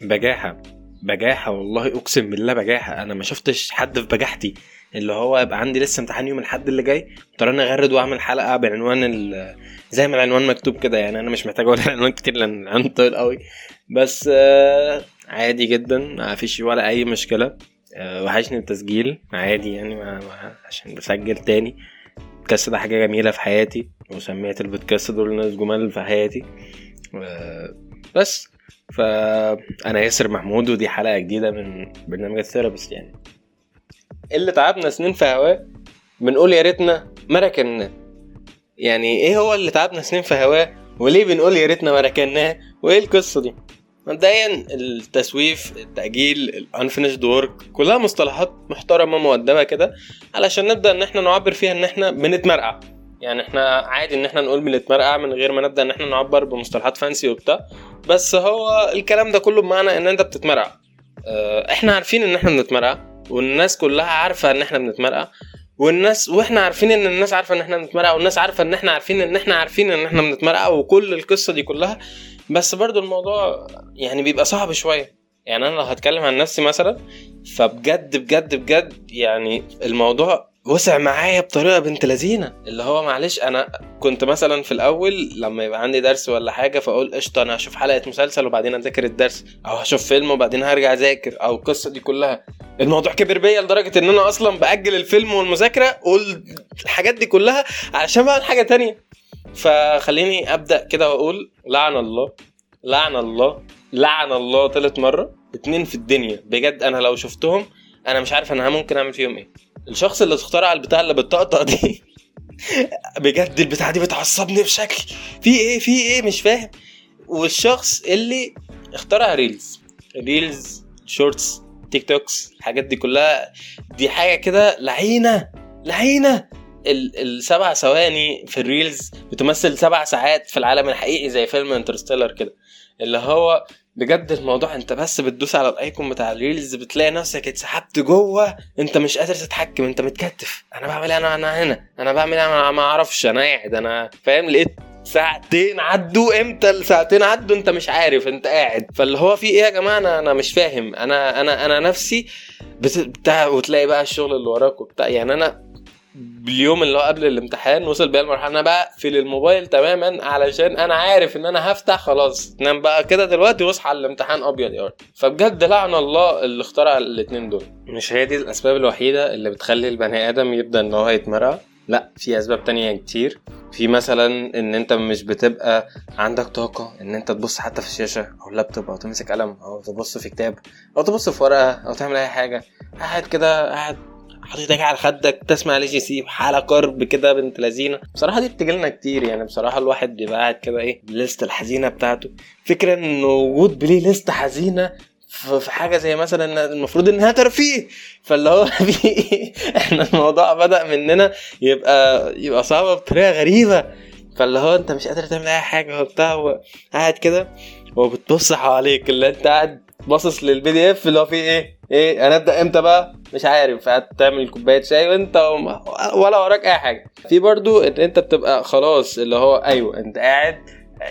بجاحة. بجاحة والله أقسم بالله بجاحة. أنا ما شفتش حد في بجاحتي. اللي هو يبقى عندي لسه امتحان يوم الأحد اللي جاي اضطر أغرد وأعمل حلقة بعنوان ال- زي ما العنوان مكتوب كده. يعني أنا مش محتاج أقول العنوان كتير لأن العنوان طويل قوي بس آه، عادي جدا. ما فيش ولا أي مشكلة. آه، وحشني التسجيل. عادي يعني عشان بسجل تاني. البودكاست ده حاجة جميلة في حياتي. وسميت البودكاست دول ناس جمال في حياتي. آه، بس. فانا ياسر محمود ودي حلقة جديدة من برنامج ال therapist يعني. اللي تعبنا سنين في هواه بنقول يا ريتنا ما ركناه. يعني إيه هو اللي تعبنا سنين في هواه وليه بنقول يا ريتنا ما ركناه؟ وإيه القصة دي؟ مبدئيا التسويف التأجيل ال unfinished work كلها مصطلحات محترمة مؤدبة كده علشان نبدأ إن إحنا نعبر فيها إن إحنا بنتمرقع. يعني إحنا عادي ان إحنا نقول بنتمرقع من غير ما نبدأ ان إحنا نعبر بمصطلحات فانسي وبتاع. بس هو الكلام ده كله بمعنى ان انت بتتمرقع. آه، إحنا عارفين ان إحنا بنتمرقع والناس كلها عارفة ان إحنا بنتمرقع والناس وإحنا عارفين ان الناس عارفة ان إحنا بنتمرقع والناس عارفة ان إحنا عارفين ان إحنا عارفين ان إحنا بنتمرقع وكل القصة دي كلها. بس برضو الموضوع يعني بيبقى صعب شوية. يعني أنا لو هتكلم عن نفسي مثلا فبجد بجد بجد يعني الموضوع وسع معايا بطريقة بنت لذينة. اللي هو معلش أنا كنت مثلا في الأول لما يبقى عندي درس ولا حاجة فأقول قشطة أنا هشوف حلقة مسلسل وبعدين أذاكر الدرس أو هشوف فيلم وبعدين هرجع أذاكر أو القصة دي كلها. الموضوع كبر بيا لدرجة إن أنا أصلا بأجل الفيلم والمذاكرة والحاجات دي كلها علشان بعمل حاجة تانية. فخليني أبدأ كده وأقول لعن الله لعن الله لعن الله تالت مرة اتنين في الدنيا. بجد أنا لو شفتهم أنا مش عارف أنا ممكن أعمل فيهم إيه. الشخص اللي اخترع البتاع اللي بتطقطق دي. بجد البتاع دي بتعصبني بشكل. في إيه؟ في إيه؟ مش فاهم. والشخص اللي اخترع reels reels shorts TikToks الحاجات دي كلها. دي حاجة كده لعينة لعينة. السبع ثواني في ال reels بتمثل سبع ساعات في العالم الحقيقي زي فيلم Interstellar كده. اللي هو بجد الموضوع انت بس بتدوس على ال icon بتاع ال reels بتلاقي نفسك اتسحبت جوه انت مش قادر تتحكم انت متكتف. أنا بعمل إيه؟ أنا أنا هنا. أنا بعمل إيه؟ أنا ما أعرفش. أنا قاعد. أنا فاهم؟ لقيت ساعتين عدوا. إمتى الساعتين عدوا؟ انت مش عارف. انت قاعد. فاللي هو في إيه يا جماعة؟ أنا أنا مش فاهم. أنا أنا أنا نفسي بت- بتاع وتلاقي بقى الشغل اللي وراك وبتاع. يعني أنا باليوم اللي هو قبل الامتحان وصل بيا المرحلة. ان أنا بقفل الموبايل تماما علشان أنا عارف إن أنا هفتح خلاص نام بقى كده دلوقتي واصحى على الامتحان أبيض يا. فبجد لعن الله اللي اخترع الاتنين دول. مش هي دي الأسباب الوحيدة اللي بتخلي البني آدم يبدأ إن هو يتمرع؟ لأ في أسباب تانية كتير. في مثلا إن أنت مش بتبقى عندك طاقة إن أنت تبص حتى في الشاشة أو اللابتوب أو تمسك قلم أو تبص في كتاب أو تبص في ورقة أو تعمل أي حاجة. قاعد كده قاعد حاطط إيدك على خدك تسمع لي جي سي حالة كرب كده بنت لذينة. بصراحة دي بتجيلنا كتير يعني بصراحة الواحد بيبقى قاعد كده إيه ال list الحزينة بتاعته. فكرة انه وجود playlist حزينة في حاجة زي مثلا المفروض إنها ترفيه. فاللي هو في إحنا الموضوع بدأ مننا يبقى يبقى صعب بطريقة غريبة. فاللي هو أنت مش قادر تعمل أي حاجة وبتاع قاعد كده وبتبص حواليك اللي أنت قاعد باصص لل PDF اللي هو فيه إيه؟ إيه هنبدأ إمتى بقى؟ مش عارف قاعد تعمل كوباية شاي وانت ولا وراك أي حاجة. في برضو إن أنت بتبقى خلاص اللي هو أيوه أنت قاعد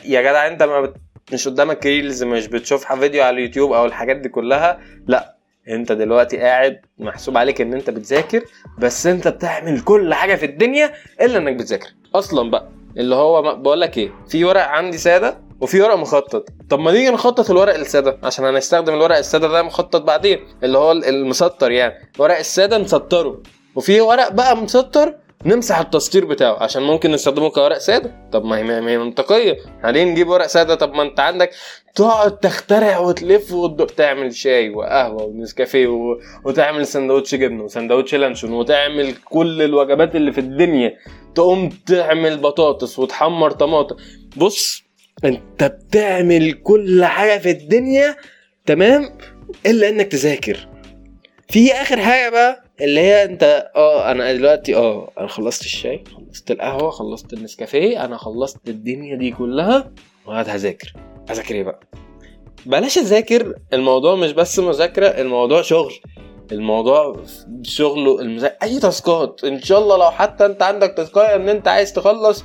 يا جدع أنت ما بت... مش قدامك reels مش بتشوف فيديو على اليوتيوب أو الحاجات دي كلها لأ. أنت دلوقتي قاعد محسوب عليك إن أنت بتذاكر بس أنت بتعمل كل حاجة في الدنيا إلا إنك بتذاكر. أصلا بقى اللي هو بقول لك إيه في ورق عندي سادة وفي ورق مخطط. طب ما نيجي نخطط الورق الساده عشان هنستخدم الورق الساده ده مخطط بعدين اللي هو المسطر يعني. ورق الساده نسطره. وفي ورق بقى مسطر نمسح التسطير بتاعه عشان ممكن نستخدمه كورق ساده. طب ما هي منطقية. ليه نجيب ورق ساده. طب ما انت عندك تقعد تخترع وتلف وتدق تعمل شاي وقهوة ونسكافيه و... وتعمل سندوتش جبنة وسندوتش لانشون وتعمل كل الوجبات اللي في الدنيا. تقوم تعمل بطاطس وتحمر طماطم. بص انت بتعمل كل حاجة في الدنيا تمام؟ إلا إنك تذاكر. في آخر حاجة بقى اللي هي أنت آه أنا دلوقتي آه أنا خلصت الشاي خلصت القهوة خلصت النسكافيه أنا خلصت الدنيا دي كلها وقاعد هذاكر. اذاكر إيه بقى؟ بلاش أذاكر الموضوع مش بس مذاكرة الموضوع شغل. الموضوع شغله المذاكرة أي تاسكات. إن شاء الله لو حتى أنت عندك تاسكاية إن أنت عايز تخلص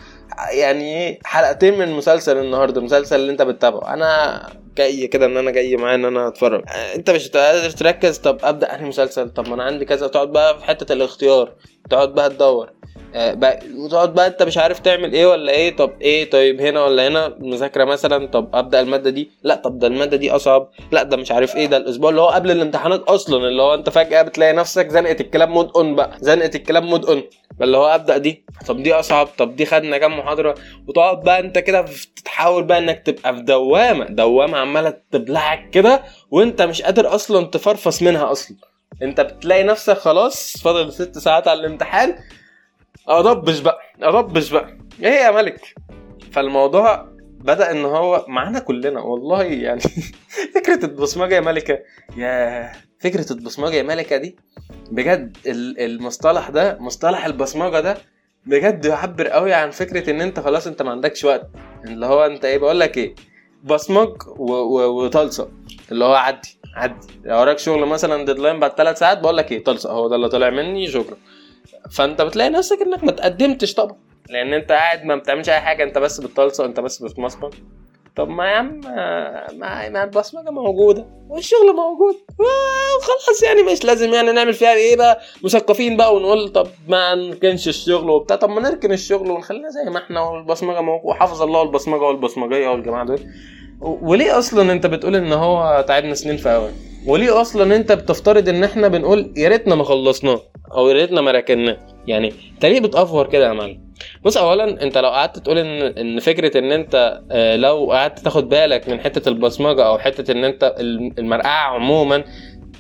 يعني حلقتين من مسلسل النهارده المسلسل اللي انت بتتابعه. أنا كي كده ان أنا جاي معاه ان أنا اتفرج. انت مش قادر تركز طب أبدأ انهي مسلسل؟ طب ما أنا عندي كذا. تقعد بقى في حتة الاختيار. تقعد بقى تدور. آه، وتقعد بقى انت مش عارف تعمل إيه ولا إيه. طب إيه؟ طيب هنا ولا هنا؟ مذاكرة مثلا. طب أبدأ المادة دي. لا طب ده المادة دي أصعب. لا ده مش عارف إيه. ده الأسبوع اللي هو قبل الامتحانات أصلا اللي هو انت فجأة بتلاقي نفسك زنقه الكلام mode on بقى. زنقه الكلام mode on اللي هو أبدأ دي. طب دي أصعب طب دي خدنا كام محاضرة؟ وتقعد بقى أنت كده تحاول بقى إنك تبقى في دوامة دوامة عمالة تبلعك كده وأنت مش قادر أصلا تفرفص منها أصلا. أنت بتلاقي نفسك خلاص فاضل ست ساعات على الامتحان. أضبش بقى أضبش بقى. إيه يا ملك؟ فالموضوع بدأ إن هو معانا كلنا والله يعني. فكرة البصمجة يا ملكة يا فكرة البصمجة يا ملكة دي بجد المصطلح ده مصطلح البصمجة ده بجد يعبر قوي عن فكرة إن أنت خلاص أنت ما عندكش وقت. اللي هو أنت إيه بقول لك إيه بصمج وطلصه اللي هو عدي عدي. وراك شغل مثلا ديدلاين بعد ثلاث ساعات بقول لك إيه طلصه هو ده اللي طلع مني شكرا. فأنت بتلاقي نفسك إنك ما تقدمتش طبعا. لأن أنت قاعد ما بتعملش أي حاجة أنت بس بتطلصق أنت بس بتمصمص طب ما يا عم ما, ما البصمجة موجودة. والشغل موجود. وخلاص يعني مش لازم يعني نعمل فيها إيه بقى؟ مثقفين بقى ونقول طب ما نركنش الشغل وبتاع. طب ما نركن الشغل ونخلينا زي ما إحنا والبصمجة موجود وحافظ الله البصمجه والبصمجية والجماعة دول. وليه أصلا أنت بتقول إن هو تعبنا سنين في اوان وليه أصلا أنت بتفترض إن إحنا بنقول يا ريتنا ما خلصناه أو يا ريتنا ما ركناه؟ يعني انت ليه بتأفور كده يا معلم. بص اولا أنت لو قعدت تقول ان إن فكرة إن أنت آه، لو قعدت تاخد بالك من حتة البصمجة أو حتة إن أنت المرقعة عموما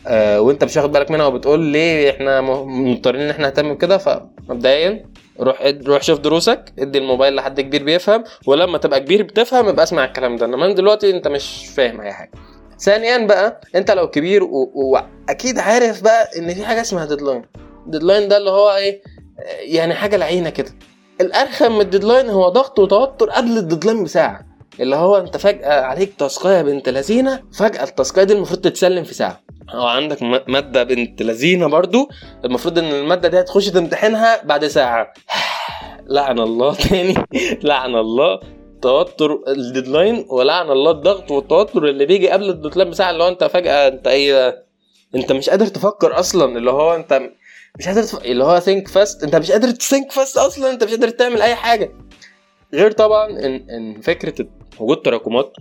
آه، وأنت مش واخد بالك منها وبتقول ليه إحنا مضطرين إن إحنا نهتم بكده فمبدئيا روح روح شوف دروسك ادي الموبايل لحد كبير بيفهم ولما تبقى كبير بتفهم يبقى اسمع الكلام ده. إنما دلوقتي أنت مش فاهم أي حاجة. ثانيا بقى أنت لو كبير وأكيد عارف بقى إن في حاجة اسمها deadline ال deadline ده اللي هو إيه؟ يعني حاجة لعينه كده. الأرخم من ال deadline هو ضغط وتوتر قبل ال deadline بساعة. اللي هو أنت فجأة عليك task اية بنت لذينة فجأة ال task اية دي المفروض تتسلم في ساعة. أو عندك مادة بنت لذينة برضو المفروض إن المادة دي هتخش تمتحنها بعد ساعة. لعن الله تاني لعن الله. توتر ال deadline ولعن الله الضغط والتوتر اللي بيجي قبل ال deadline بساعة اللي هو أنت فجأة أنت إيه أنت مش قادر تفكر أصلا اللي هو أنت مش قادر تف... اللي هو think fast انت مش قادر ت think fast أصلا انت مش قادر تعمل أي حاجة. غير طبعا ان إن فكرة وجود تراكمات.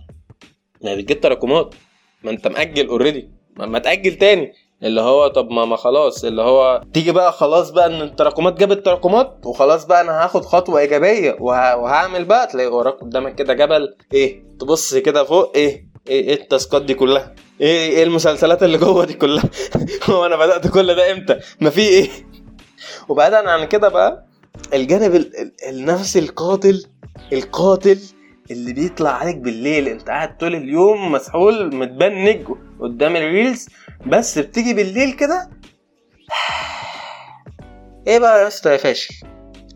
يعني بتجيب تراكمات ما أنت مأجل already ما تأجل تاني. اللي هو طب ما ما خلاص. اللي هو تيجي بقى خلاص بقى إن التراكمات جابت تراكمات وخلاص بقى أنا هاخد خطوة إيجابية وهعمل بقى. تلاقي وراك قدامك كده جبل إيه؟ تبص كده فوق إيه؟ إيه إيه ال task ات دي كلها؟ إيه إيه المسلسلات اللي جوه دي كلها؟ هو أنا بدأت كل ده إمتى؟ ما في إيه؟ وبعيدا عن كده بقى الجانب النفسي القاتل القاتل اللي بيطلع عليك بالليل انت قاعد طول اليوم مسحول متبنج قدام ال reels بس بتيجي بالليل كده؟ إيه بقى يا اسطى يا فاشل؟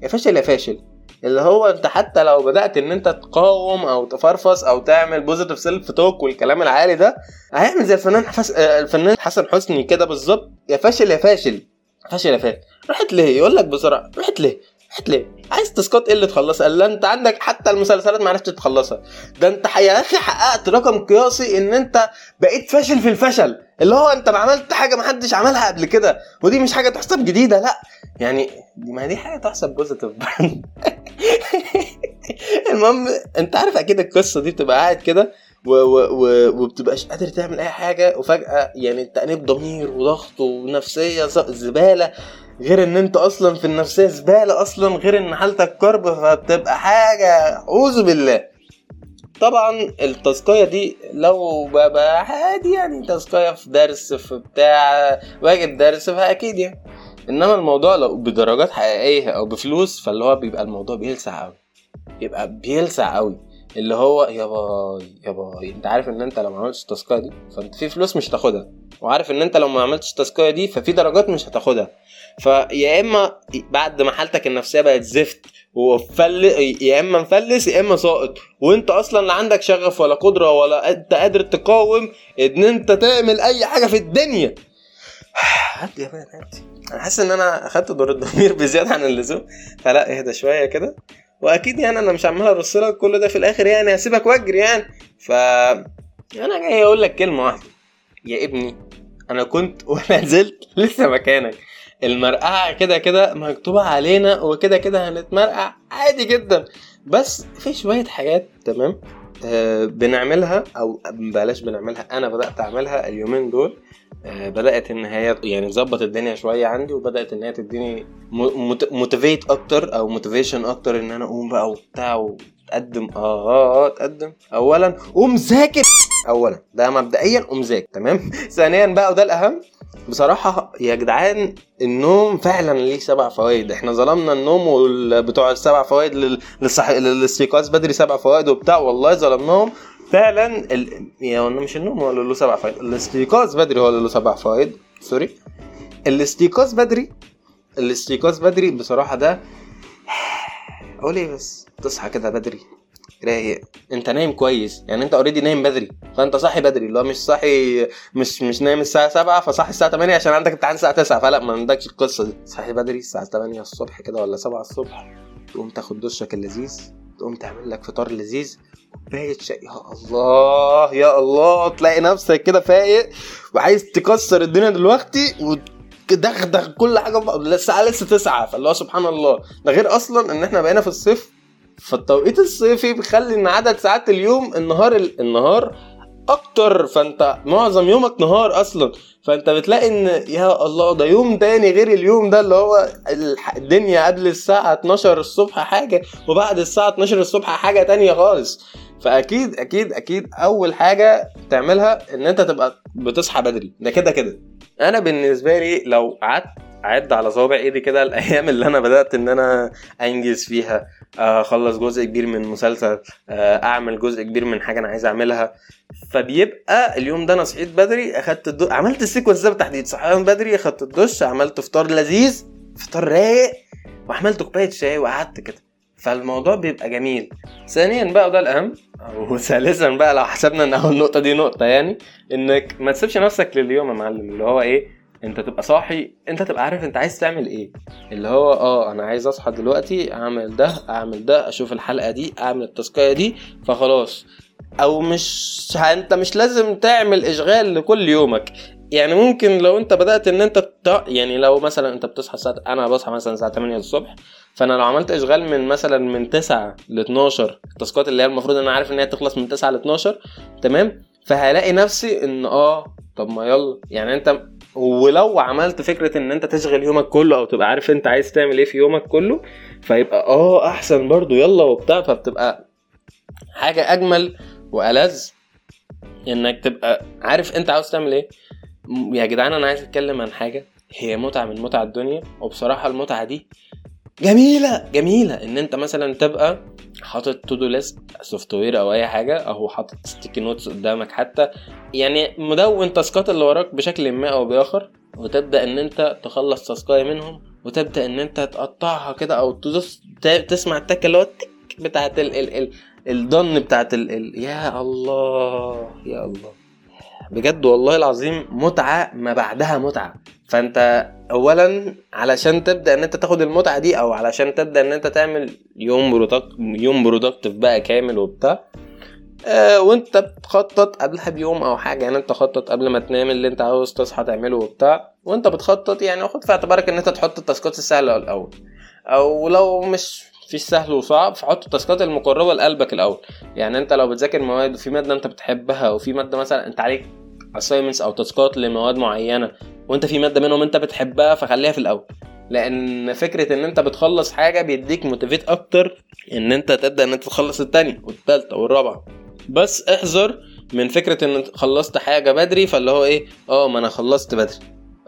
يا فاشل يا فاشل. اللي هو انت حتى لو بدأت إن أنت تقاوم أو تفرفص أو تعمل positive self talk والكلام العالي ده هيعمل زي الفنان حفس... الفنان حسن حسني كده بالظبط. يا فاشل يا فاشل. فاشل يا فاشل. رحت ليه؟ يقول لك بسرعة. رحت ليه؟ رحت ليه؟ عايز تسقط إيه اللي تخلصها. الا أنت عندك حتى المسلسلات ما عرفتش تخلصها. ده أنت يا أخي حققت رقم قياسي إن أنت بقيت فاشل في الفشل. اللي هو انت عملت حاجة ما حدش عملها قبل كده. ودي مش حاجة تحسب جديدة لا. يعني دي ما دي حاجة تحسب بوزيتيف المهم انت عارف أكيد القصة دي بتبقى قاعد كده و و و وبتبقاش قادر تعمل أي حاجة وفجأة يعني تأنيب ضمير وضغط ونفسية زبالة غير إن أنت أصلا في النفسية زبالة أصلا غير إن حالتك كرب فبتبقى حاجة أعوذ بالله. طبعا التزكية دي لو بقى عادي يعني تزكية في درس في بتاع واجب درس فأكيد يعني. إنما الموضوع لو بدرجات حقيقية أو بفلوس فاللي هو بيبقى الموضوع بيلسع قوي يبقى بيلسع قوي اللي هو يا باي يا باي. أنت عارف إن أنت لو ما عملتش ال task ايه دي فأنت في فلوس مش هتاخدها. وعارف إن أنت لو ما عملتش ال task ايه دي ففي درجات مش هتاخدها. فيا إما بعد ما حالتك النفسية بقت زفت وفل يا إما مفلس يا إما ساقط. وإنت أصلا لا عندك شغف ولا قدرة ولا أنت قادر تقاوم إن أنت تعمل أي حاجة في الدنيا. هدي يا man هدي أنا حاسس إن أنا أخدت دور الضمير بزيادة عن اللزوم. فلا اهدى شوية كده. وأكيد يعني أنا مش عمال أرص لك كل ده في الآخر يعني هسيبك وأجري يعني. ف أنا جاي أقول لك كلمة واحدة. يا ابني أنا كنت ولا زلت لسه مكانك. المرقعة كده كده مكتوبة علينا وكده كده هنتمرقع عادي جدا. بس في شوية حاجات تمام؟ آه بنعملها أو بلاش بنعملها أنا بدأت أعملها اليومين دول. آه بدأت إن هي يعني تظبط الدنيا شوية عندي وبدأت إن هي تديني motivate أكتر أو motivation أكتر إن أنا أقوم بقى وبتاع وتقدم. آه آه, تقدم. اولا قوم ذاكر اولا ده مبدئيا ذاكر تمام؟ ثانيا بقى وده الأهم. بصراحة يا جدعان النوم فعلا ليه سبع فوائد. إحنا ظلمنا النوم بتوع السبع فوائد للصح... للاستيقاظ بدري سبع فوائد وبتاع. والله ظلمناهم. فعلا ال... يعني مش النوم هو اللي له سبع فوائد. الاستيقاظ بدري هو اللي له سبع فوائد. sorry. الاستيقاظ بدري الاستيقاظ بدري بصراحة ده أقول إيه بس؟ تصحى كده بدري. رايق. انت نايم كويس. يعني انت اوريدي نايم بدري. فانت صاحي بدري. اللي هو مش صاحي مش مش نايم الساعة 7 فصاحي الساعة 8 عشان عندك امتحان الساعة 9 فلا ما عندكش القصة دي. صاحي بدري الساعة 8 الصبح كده ولا 7 الصبح. تقوم تاخد دشك اللذيذ. تقوم تعمل لك فطار لذيذ. كوبايه شاي يا الله يا الله. تلاقي نفسك كده فايق. وعايز تكسر الدنيا دلوقتي ودغدغ كل حاجة. الساعة لسه 9 فاللي هو سبحان الله. ده غير أصلا إن إحنا بقينا في الصيف فالتوقيت الصيفي بيخلي إن عدد ساعات اليوم النهار النهار أكتر. فأنت معظم يومك نهار أصلا. فأنت بتلاقي إن يا الله ده يوم تاني غير اليوم ده اللي هو الدنيا قبل الساعة 12 الصبح حاجة وبعد الساعة 12 الصبح حاجة تانية خالص. فأكيد أكيد أكيد أول حاجة تعملها إن أنت تبقى بتصحى بدري. ده كده كده. أنا بالنسبة لي لو قعدت اعد على صوابع إيدي كده الأيام اللي أنا بدأت إن أنا أنجز فيها اخلص جزء كبير من مسلسل اعمل جزء كبير من حاجة أنا عايز اعملها. فبيبقى اليوم ده أنا صحيت بدري اخدت الدو... عملت السيكونس ده بالتحديد. صحيان بدري اخدت الدش عملت فطار لذيذ فطار رايق وعملت كوباية شاي وقعدت كده. فالموضوع بيبقى جميل. ثانيا بقى وده الأهم وثالثا بقى لو حسبنا إن اول نقطه دي نقطة يعني إنك ما تسيبش نفسك لليوم يا معلم. اللي هو إيه؟ انت تبقى صاحي انت تبقى عارف انت عايز تعمل إيه. اللي هو آه أنا عايز أصحى دلوقتي أعمل ده أعمل ده أشوف الحلقة دي أعمل التاسكايه دي فخلاص. أو مش أنت مش لازم تعمل إشغال لكل يومك. يعني ممكن لو أنت بدأت إن أنت ت... يعني لو مثلا أنت بتصحى الساعة أنا بصحى مثلا الساعة 8 الصبح فأنا لو عملت إشغال من مثلا من 9 ل 12 التاسكات اللي هي المفروض إن أنا عارف إن هي تخلص من 9 ل 12 تمام؟ فهلاقي نفسي إن آه طب ما يلا. يعني أنت ولو عملت فكرة إن أنت تشغل يومك كله أو تبقى عارف أنت عايز تعمل إيه في يومك كله فيبقى آه أحسن برضو يلا وبتاع فبتبقى حاجة أجمل وألذ إنك تبقى عارف أنت عاوز تعمل إيه. يا جدعان أنا عايز أتكلم عن حاجة هي متعة من متع الدنيا وبصراحة المتعة دي جميلة جميلة إن أنت مثلا تبقى حاطط to do list software أو أي حاجة أو حاطط sticky notes قدامك حتى. يعني مدون task ات اللي وراك بشكل ما أو بآخر وتبدأ إن أنت تخلص task ايه منهم وتبدأ إن أنت تقطعها كده أو تدوس تسمع التكة اللي هو التك بتاعت ال ال ال الضن بتاعت ال ال يا الله يا الله. بجد والله العظيم متعة ما بعدها متعة. فانت اولا علشان تبدأ إن أنت تاخد المتعة دي أو علشان تبدأ إن أنت تعمل يوم product يوم productive بقى كامل وبتاع آه وأنت بتخطط قبلها بيوم أو حاجة. يعني أنت خطط قبل ما تنام اللي أنت عاوز تصحى تعمله وبتاع وأنت بتخطط يعني خد في اعتبارك إن أنت تحط ال task ات السهلة الأول. أو لو مش في سهل وصعب فحط ال task ات المقربة لقلبك الأول. يعني أنت لو بتذاكر مواد وفي مادة أنت بتحبها وفي مادة مثلا أنت عليك assignments أو تاسكات لمواد معينة وانت في مادة منهم انت بتحبها فخليها في الأول. لأن فكرة إن انت بتخلص حاجة بيديك موتيفيت أكتر إن انت تبدأ إن انت تخلص التانية والتالتة والرابعة. بس احذر من فكرة إن خلصت حاجة بدري فاللي هو إيه؟ آه ما أنا خلصت بدري.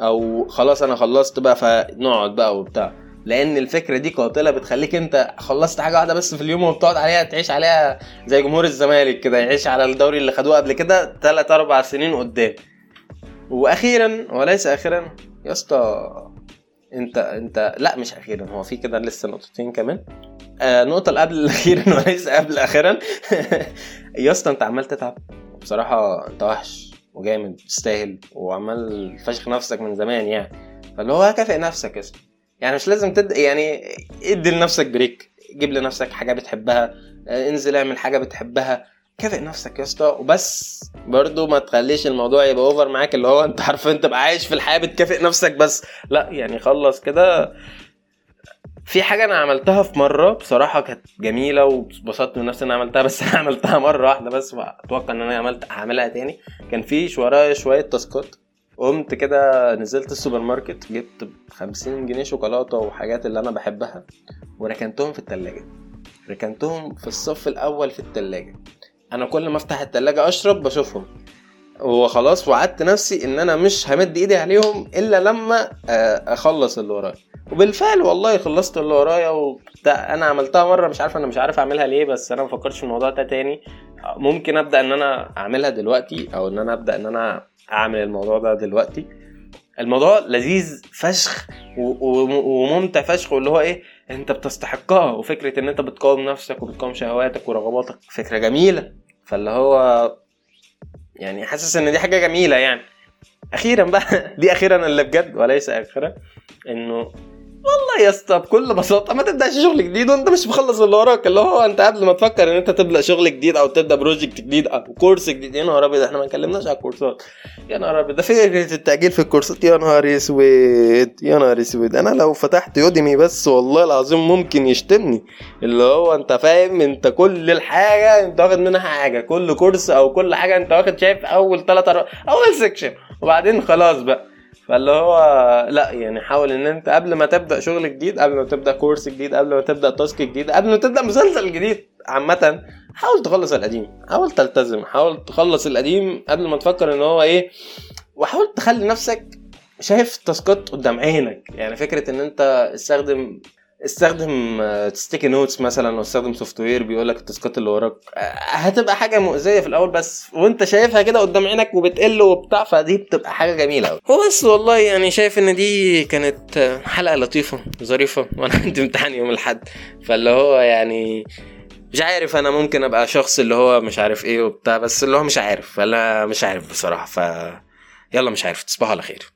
أو خلاص أنا خلصت بقى فنقعد بقى وبتاع. لأن الفكرة دي قاتلة بتخليك انت خلصت حاجة واحدة بس في اليوم وبتقعد عليها تعيش عليها زي جمهور الزمالك كده يعيش على الدوري اللي خدوه قبل كده 3 4 سنين قدام. وأخيرا وليس أخيرا يا اسطى أنت أنت لا مش أخيرا هو في كده لسه نقطتين كمان. آه نقطه اللي قبل الاخيرا وليس قبل أخيرا. يا اسطى أنت عمال تتعب. بصراحة أنت وحش وجامد تستاهل وعمال فشخ نفسك من زمان يعني. فاللي هو كافئ نفسك اسطى. يعني مش لازم تد يعني ادي لنفسك break. جيب لنفسك حاجة بتحبها. انزل اعمل حاجة بتحبها. كافئ نفسك يا اسطى. وبس. برضو ما تخليش الموضوع يبقى over معاك اللي هو انت عارف انت بقى عايش في الحياة بتكافئ نفسك بس. لا يعني خلص كده. في حاجة أنا عملتها في مرة بصراحة كانت جميلة واتبسطت من نفسي إن أنا عملتها بس أنا عملتها مرة واحدة بس وأتوقع إن أنا عملت هعملها تاني. كان في ورايا شوية task ات. قمت كده نزلت السوبر ماركت جبت 50 جنيه شوكولاتة وحاجات اللي أنا بحبها وركنتهم في التلاجة. ركنتهم في الصف الأول في التلاجة. أنا كل ما أفتح التلاجة أشرب بشوفهم. وخلاص وعدت نفسي إن أنا مش همد إيدي عليهم إلا لما آه، أخلص اللي ورايا. وبالفعل والله خلصت اللي ورايا وبتاع. أنا عملتها مرة مش عارف أنا مش عارف أعملها ليه بس أنا ما فكرتش في الموضوع ده تاني. ممكن أبدأ إن أنا أعملها دلوقتي أو إن أنا أبدأ إن أنا أعمل الموضوع ده دلوقتي. الموضوع لذيذ فشخ وممتع فشخ واللي هو إيه أنت بتستحقها. وفكرة إن أنت بتقاوم نفسك وبتقاوم شهواتك ورغباتك فكرة جميلة. فاللي هو يعني حاسس إن دي حاجة جميلة يعني. أخيرا بقى دي أخيرا اللي بجد وليس اخرا إنه والله يا اسطى بكل بساطة ما تبدأش شغل جديد وانت مش مخلص اللي وراك. اللي هو انت قبل ما تفكر ان انت تبدأ شغل جديد أو تبدأ project جديد أو course جديد يا نهار أبيض إحنا ما اتكلمناش على الكورسات. يا نهار أبيض ده فكره التأجيل في الكورسات. يا نهار أسود يا نهار أسود. أنا لو فتحت Udemy بس والله العظيم ممكن يشتمني. اللي هو انت فاهم انت كل الحاجة انت واخد منها حاجة. كل course أو كل حاجة انت واخد شايف أول ثلاث أول section وبعدين خلاص بقى. فاللي هو لا يعني حاول إن أنت قبل ما تبدأ شغل جديد قبل ما تبدأ course جديد قبل ما تبدأ task جديد قبل ما تبدأ مسلسل جديد عامة حاول تخلص القديم حاول تلتزم حاول تخلص القديم قبل ما تفكر إن هو إيه وحاول تخلي نفسك شايف تاسكات قدام عينك. يعني فكرة إن أنت استخدم استخدم sticky notes مثلا أو استخدم software بيقول لك التاسكات اللي وراك. آه، هتبقى حاجة مؤذية في الأول بس وأنت شايفها كده قدام عينك وبتقل وبتاع فدي بتبقى حاجة جميلة قوي وبس والله يعني شايف إن دي كانت حلقة لطيفة ظريفة وأنا عندي امتحان يوم الأحد. فاللي هو يعني مش عارف أنا ممكن أبقى شخص اللي هو مش عارف إيه وبتاع بس اللي هو مش عارف. فلا مش عارف بصراحة ف يلا مش عارف تصبحوا على خير.